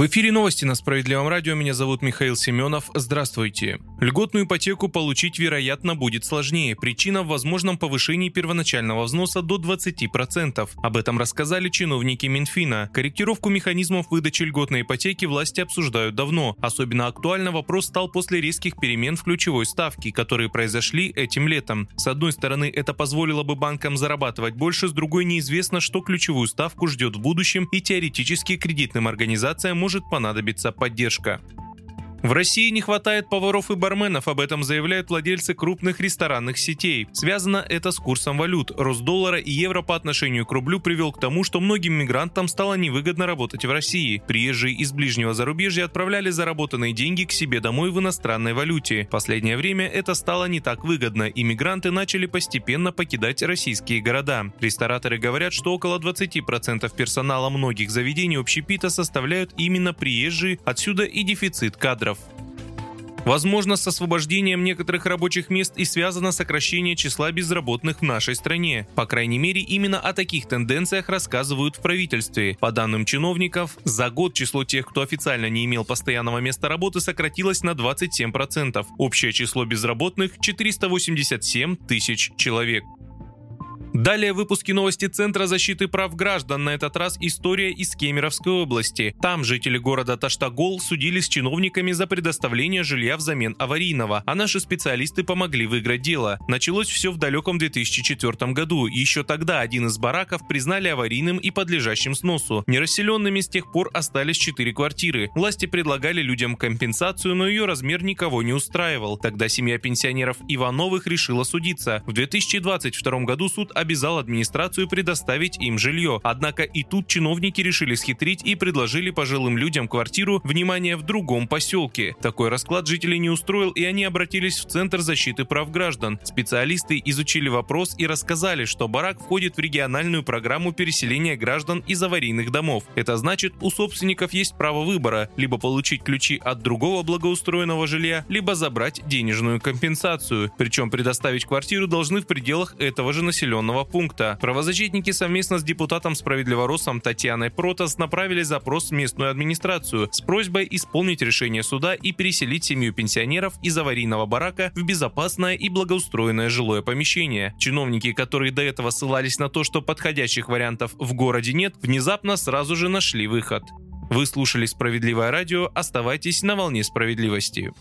В эфире новости на Справедливом радио. Меня зовут Михаил Семенов. Здравствуйте. Льготную ипотеку получить, вероятно, будет сложнее. Причина в возможном повышении первоначального взноса до 20%. Об этом рассказали чиновники Минфина. Корректировку механизмов выдачи льготной ипотеки власти обсуждают давно. Особенно актуально вопрос стал после резких перемен в ключевой ставке, которые произошли этим летом. С одной стороны, это позволило бы банкам зарабатывать больше, с другой неизвестно, что ключевую ставку ждет в будущем и теоретически кредитным организациям может понадобиться поддержка. В России не хватает поваров и барменов, об этом заявляют владельцы крупных ресторанных сетей. Связано это с курсом валют. Рост доллара и евро по отношению к рублю привел к тому, что многим мигрантам стало невыгодно работать в России. Приезжие из ближнего зарубежья отправляли заработанные деньги к себе домой в иностранной валюте. В последнее время это стало не так выгодно, и мигранты начали постепенно покидать российские города. Рестораторы говорят, что около 20% персонала многих заведений общепита составляют именно приезжие, отсюда и дефицит кадров. Возможно, с освобождением некоторых рабочих мест и связано сокращение числа безработных в нашей стране. По крайней мере, именно о таких тенденциях рассказывают в правительстве. По данным чиновников, за год число тех, кто официально не имел постоянного места работы, сократилось на 27%. Общее число безработных – 487 тысяч человек. Далее выпуски новости Центра защиты прав граждан. На этот раз история из Кемеровской области. Там жители города Таштагол судились с чиновниками за предоставление жилья взамен аварийного, а наши специалисты помогли выиграть дело. Началось все в далеком 2004 году. Еще тогда один из бараков признали аварийным и подлежащим сносу. Нерасселенными с тех пор остались четыре квартиры. Власти предлагали людям компенсацию, но ее размер никого не устраивал. Тогда семья пенсионеров Ивановых решила судиться. В 2022 году суд обязал администрацию предоставить им жилье. Однако и тут чиновники решили схитрить и предложили пожилым людям квартиру, внимание, в другом поселке. Такой расклад жителей не устроил, и они обратились в Центр защиты прав граждан. Специалисты изучили вопрос и рассказали, что барак входит в региональную программу переселения граждан из аварийных домов. Это значит, у собственников есть право выбора – либо получить ключи от другого благоустроенного жилья, либо забрать денежную компенсацию. Причем предоставить квартиру должны в пределах этого же населенного населенного пункта. Правозащитники совместно с депутатом Справедливоросом Татьяной Протас направили запрос в местную администрацию с просьбой исполнить решение суда и переселить семью пенсионеров из аварийного барака в безопасное и благоустроенное жилое помещение. Чиновники, которые до этого ссылались на то, что подходящих вариантов в городе нет, внезапно сразу же нашли выход. Вы слушали «Справедливое радио», оставайтесь на волне справедливости.